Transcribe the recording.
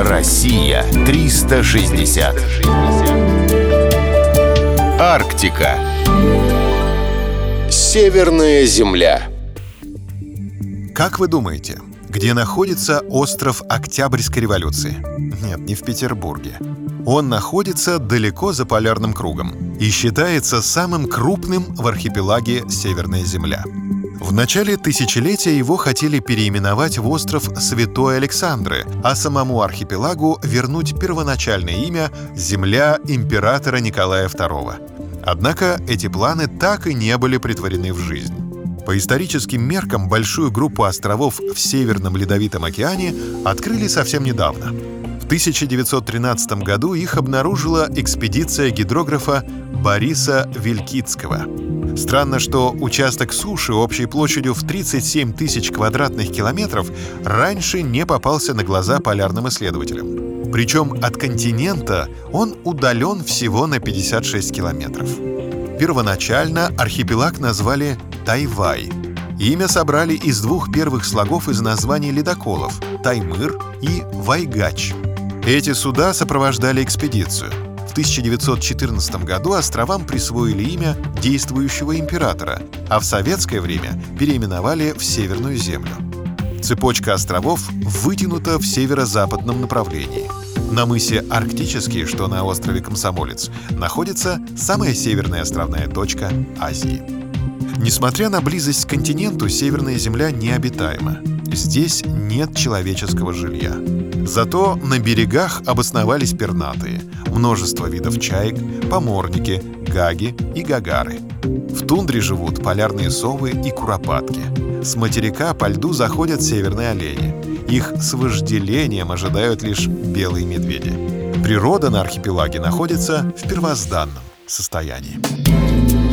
Россия 360. Арктика. Северная земля. Как вы думаете, где находится остров Октябрьской революции? Нет, не в Петербурге. Он находится далеко за полярным кругом и считается самым крупным в архипелаге Северная Земля. В начале тысячелетия его хотели переименовать в остров Святой Александры, а самому архипелагу вернуть первоначальное имя «Земля императора Николая II». Однако эти планы так и не были притворены в жизнь. По историческим меркам большую группу островов в Северном Ледовитом океане открыли совсем недавно. В 1913 году их обнаружила экспедиция гидрографа Бориса Вилькицкого – Странно, что участок суши общей площадью в 37 тысяч квадратных километров раньше не попался на глаза полярным исследователям. Причем от континента он удален всего на 56 километров. Первоначально архипелаг назвали Тайвай. Имя собрали из двух первых слогов из названий ледоколов – Таймыр и Вайгач. Эти суда сопровождали экспедицию – 1914 году островам присвоили имя действующего императора, а в советское время переименовали в Северную землю. Цепочка островов вытянута в северо-западном направлении. На мысе Арктический, что на острове Комсомолец, находится самая северная островная точка Азии. Несмотря на близость к континенту, Северная Земля необитаема. Здесь нет человеческого жилья. Зато на берегах обосновались пернатые, множество видов чаек, поморники, гаги и гагары. В тундре живут полярные совы и куропатки. С материка по льду заходят северные олени. Их с вожделением ожидают лишь белые медведи. Природа на архипелаге находится в первозданном состоянии.